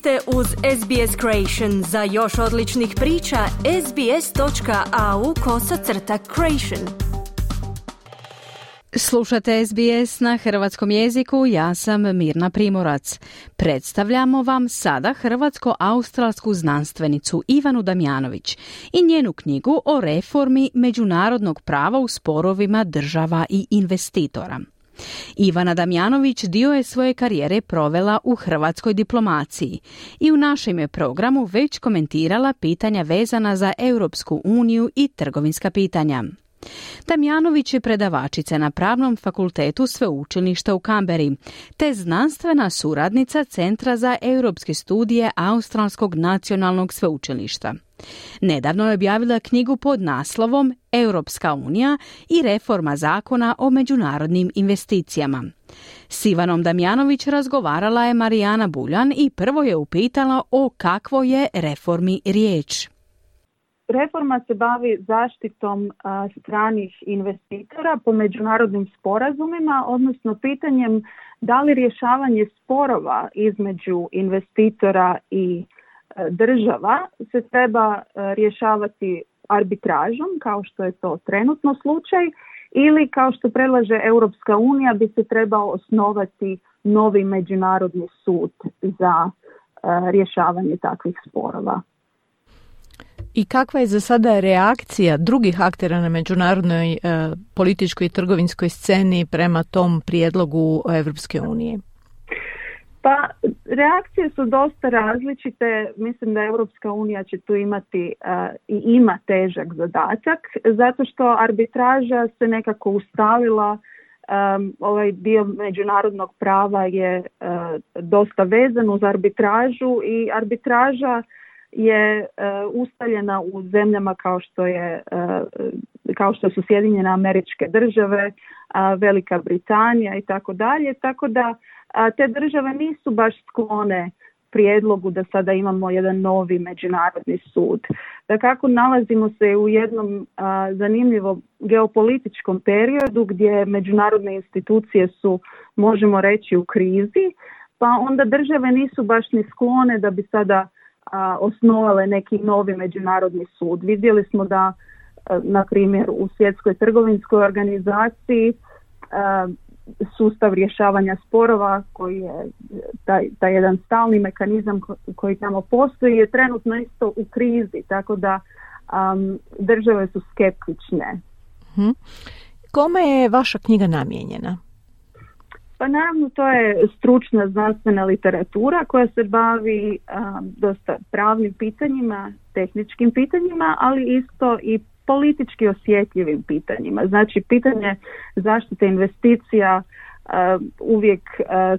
ste uz SBS Creation. Za još odličnih priča, sbs.au kosacrta creation. Slušate SBS na hrvatskom jeziku, ja sam Mirna Primorac. Predstavljamo vam sada hrvatsko-australsku znanstvenicu Ivanu Damjanović i njenu knjigu o reformi međunarodnog prava u sporovima država i investitora. Ivana Damjanović dio je svoje karijere provela u hrvatskoj diplomaciji i u našem je programu već komentirala pitanja vezana za Europsku uniju i trgovinska pitanja. Damjanović je predavačica na Pravnom fakultetu Sveučilišta u Kamberi, te znanstvena suradnica Centra za europske studije Australskog nacionalnog sveučilišta. Nedavno je objavila knjigu pod naslovom Europska unija i reforma zakona o međunarodnim investicijama. S Ivanom Damjanović razgovarala je Marijana Buljan i prvo je upitala o kakvoj je reformi riječ. Reforma se bavi zaštitom stranih investitora po međunarodnim sporazumima, odnosno pitanjem da li rješavanje sporova između investitora i e, država se treba e, rješavati arbitražom, kao što je to trenutno slučaj, ili kao što predlaže Europska unija bi se trebao osnovati novi međunarodni sud za e, rješavanje takvih sporova. I kakva je za sada reakcija drugih aktera na međunarodnoj e, političkoj i trgovinskoj sceni prema tom prijedlogu Europske unije? Pa reakcije su dosta različite. Mislim da Europska unija će tu imati e, i ima težak zadatak zato što arbitraža se nekako ustavila Um, ovaj dio međunarodnog prava je dosta vezan uz arbitražu i arbitraža je uh, ustaljena u zemljama kao što je uh, kao što su Sjedinjene američke države, Velika Britanija i tako dalje, tako da te države nisu baš sklone prijedlogu da sada imamo jedan novi međunarodni sud. Da kako nalazimo se u jednom zanimljivom geopolitičkom periodu gdje međunarodne institucije su, možemo reći, u krizi, pa onda države nisu baš ni sklone da bi sada a, osnovale neki novi međunarodni sud. Vidjeli smo da, na primjer, u svjetskoj trgovinskoj organizaciji sustav rješavanja sporova koji je taj, taj jedan stalni mekanizam koji tamo postoji je trenutno isto u krizi, tako da um, države su skeptične. Hmm. Kome je vaša knjiga namijenjena? Pa naravno to je stručna znanstvena literatura koja se bavi dosta pravnim pitanjima, tehničkim pitanjima, ali isto i politički osjetljivim pitanjima. Znači pitanje zaštite investicija uvijek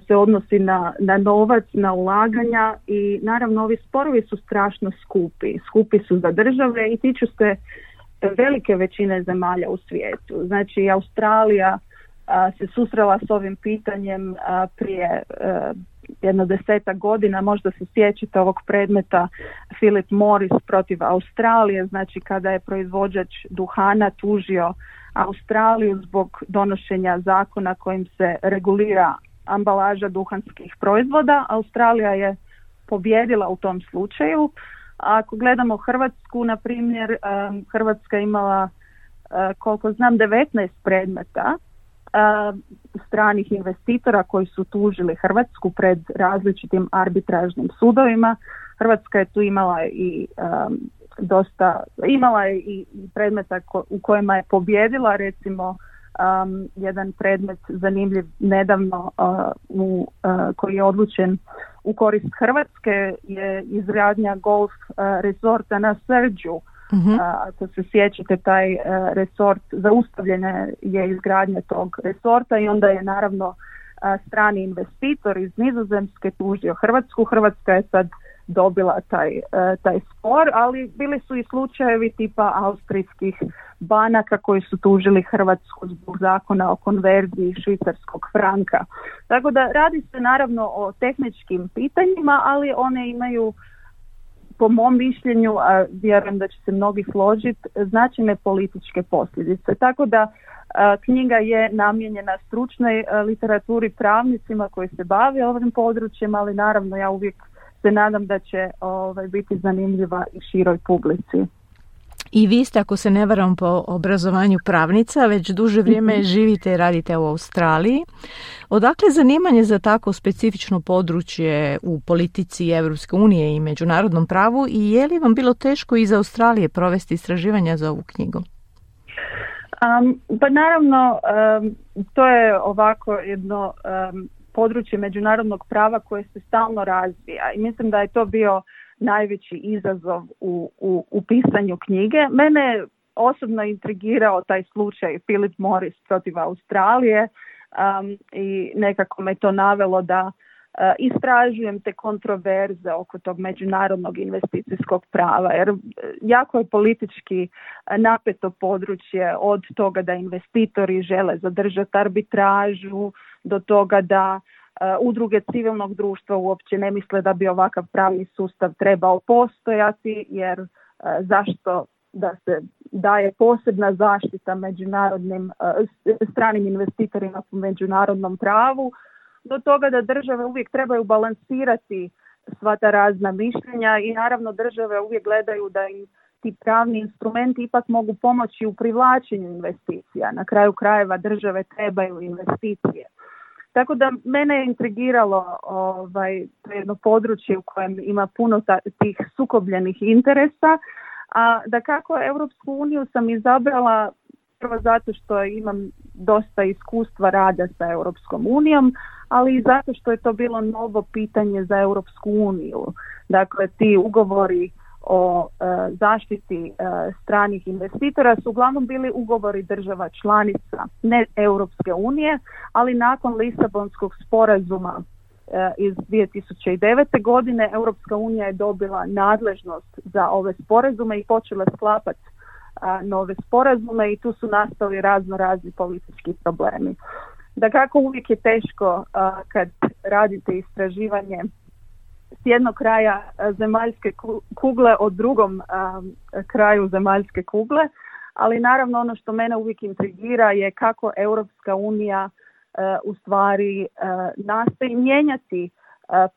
se odnosi na, na novac, na ulaganja i naravno ovi sporovi su strašno skupi. Skupi su za države i tiču se velike većine zemalja u svijetu. Znači Australija se susrela s ovim pitanjem prije jedno deseta godina, možda se sjećate ovog predmeta Philip Morris protiv Australije, znači kada je proizvođač duhana tužio Australiju zbog donošenja zakona kojim se regulira ambalaža duhanskih proizvoda. Australija je pobjedila u tom slučaju. ako gledamo Hrvatsku, na primjer, Hrvatska imala koliko znam 19 predmeta stranih investitora koji su tužili Hrvatsku pred različitim arbitražnim sudovima. Hrvatska je tu imala i dosta, imala je i predmeta u kojima je pobjedila, recimo um, jedan predmet zanimljiv nedavno u, koji je odlučen u korist Hrvatske je izgradnja golf resorta na Srđu Uh, ako se sjećate, taj uh, resort, zaustavljena je izgradnja tog resorta i onda je naravno uh, strani investitor iz Nizozemske tužio Hrvatsku. Hrvatska je sad dobila taj, uh, taj spor, ali bili su i slučajevi tipa austrijskih banaka koji su tužili Hrvatsku zbog zakona o konverziji švicarskog franka. Tako da radi se naravno o tehničkim pitanjima, ali one imaju po mom mišljenju, a vjerujem da će se mnogi složiti, značajne političke posljedice. Tako da knjiga je namijenjena stručnoj literaturi pravnicima koji se bave ovim područjem, ali naravno ja uvijek se nadam da će ovaj, biti zanimljiva i široj publici. I vi ste, ako se ne varam po obrazovanju pravnica, već duže vrijeme mhm. živite i radite u Australiji. Odakle zanimanje za tako specifično područje u politici Europske unije i međunarodnom pravu i je li vam bilo teško iz Australije provesti istraživanja za ovu knjigu? Um, pa naravno, to je ovako jedno područje međunarodnog prava koje se stalno razvija i mislim da je to bio najveći izazov u, u, u pisanju knjige. Mene osobno intrigirao taj slučaj Philip Morris protiv Australije um, i nekako me to navelo da uh, istražujem te kontroverze oko tog međunarodnog investicijskog prava jer uh, jako je politički uh, napeto područje od toga da investitori žele zadržati arbitražu do toga da udruge civilnog društva uopće ne misle da bi ovakav pravni sustav trebao postojati jer e, zašto da se daje posebna zaštita međunarodnim e, stranim investitorima po međunarodnom pravu do toga da države uvijek trebaju balansirati sva ta razna mišljenja i naravno države uvijek gledaju da im ti pravni instrumenti ipak mogu pomoći u privlačenju investicija. Na kraju krajeva države trebaju investicije. Tako da mene je intrigiralo ovaj, to jedno područje u kojem ima puno tih sukobljenih interesa, a da kako Europsku uniju sam izabrala prvo zato što imam dosta iskustva rada sa Europskom unijom, ali i zato što je to bilo novo pitanje za Europsku uniju. Dakle, ti ugovori o e, zaštiti e, stranih investitora su uglavnom bili ugovori država članica, ne Europske unije, ali nakon Lisabonskog sporazuma e, iz 2009. godine Europska unija je dobila nadležnost za ove sporazume i počela sklapati nove sporazume i tu su nastali razno razni politički problemi. Da kako uvijek je teško kad radite istraživanje s jednog kraja e, zemaljske kugle od drugom e, kraju zemaljske kugle, ali naravno ono što mene uvijek intrigira je kako Europska unija e, u stvari nastoji mijenjati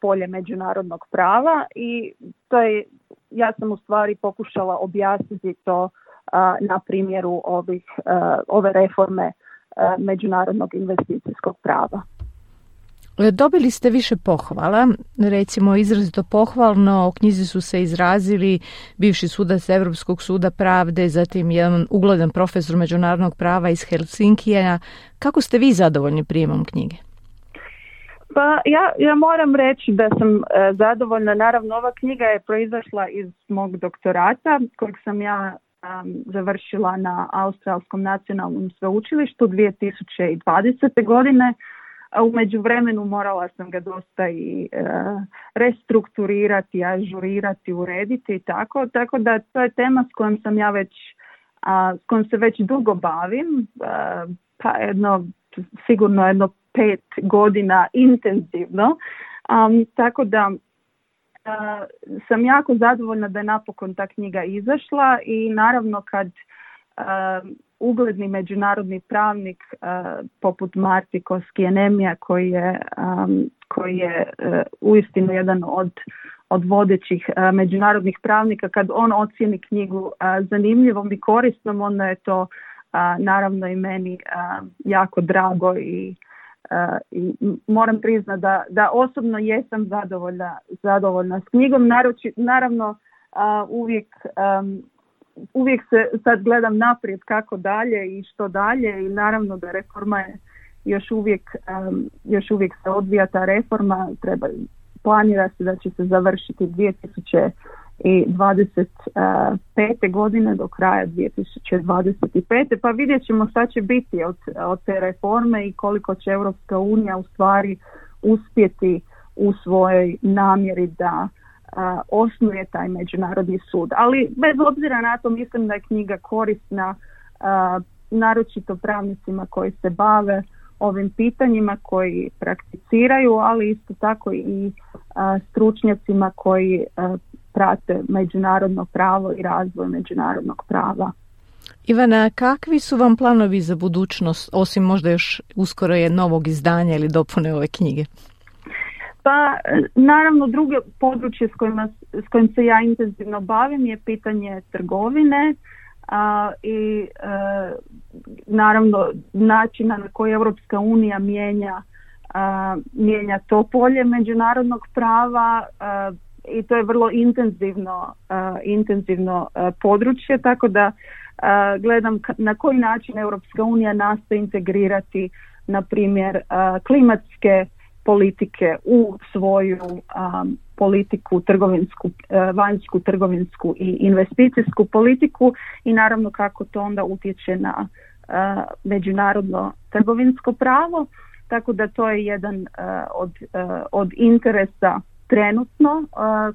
polje međunarodnog prava i to je, ja sam u stvari pokušala objasniti to na primjeru ovih, ove reforme međunarodnog investicijskog prava. Dobili ste više pohvala, recimo izrazito pohvalno, o knjizi su se izrazili bivši sudac Europskog suda pravde, zatim jedan ugledan profesor međunarodnog prava iz Helsinkija. Kako ste vi zadovoljni prijemom knjige? Pa ja, ja moram reći da sam e, zadovoljna. Naravno, ova knjiga je proizašla iz mog doktorata kojeg sam ja završila na Australskom nacionalnom sveučilištu 2020. godine a u međuvremenu morala sam ga dosta i e, restrukturirati, ažurirati, urediti i tako, tako da to je tema s kojom sam ja već, a, s kojom se već dugo bavim, a, pa jedno, sigurno jedno pet godina intenzivno, tako da sam jako zadovoljna da je napokon ta knjiga izašla i naravno kad ugledni međunarodni pravnik uh, poput Marti Koskijenemija koji je, um, koji je uh, uistinu jedan od, od vodećih uh, međunarodnih pravnika, kad on ocjeni knjigu zanimljivom i korisnom, onda je to naravno i meni jako drago i i moram priznati da, da osobno jesam zadovoljna, zadovoljna s knjigom. naravno uvijek um, uvijek se sad gledam naprijed kako dalje i što dalje i naravno da reforma je još uvijek, um, još uvijek se odvija ta reforma, treba, planira se da će se završiti 2025. godine do kraja 2025. pa vidjet ćemo šta će biti od, od te reforme i koliko će Europska unija u stvari uspjeti u svojoj namjeri da osnuje taj međunarodni sud. Ali bez obzira na to mislim da je knjiga korisna naročito pravnicima koji se bave ovim pitanjima koji prakticiraju, ali isto tako i stručnjacima koji prate međunarodno pravo i razvoj međunarodnog prava. Ivana, kakvi su vam planovi za budućnost, osim možda još uskoro je novog izdanja ili dopune ove knjige? Pa naravno drugo područje s, kojima, s kojim se ja intenzivno bavim je pitanje trgovine a, i e, naravno načina na koji Europska unija mijenja mijenja to polje međunarodnog prava i to je vrlo intenzivno intenzivno područje tako da gledam na koji način Europska unija nastoji integrirati na primjer klimatske politike u svoju politiku trgovinsku, vanjsku trgovinsku i investicijsku politiku i naravno kako to onda utječe na međunarodno trgovinsko pravo. Tako da to je jedan od, od interesa trenutno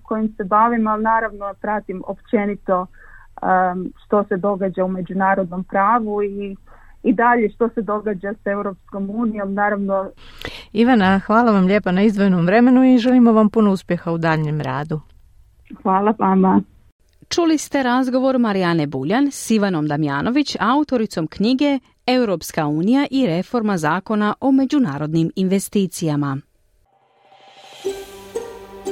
kojim se bavim, ali naravno pratim općenito što se događa u međunarodnom pravu i i dalje što se događa s Europskom unijom, naravno. Ivana, hvala vam lijepa na izdvojenom vremenu i želimo vam puno uspjeha u daljnjem radu. Hvala vama. Čuli ste razgovor Marijane Buljan s Ivanom Damjanović, autoricom knjige Europska unija i reforma zakona o međunarodnim investicijama.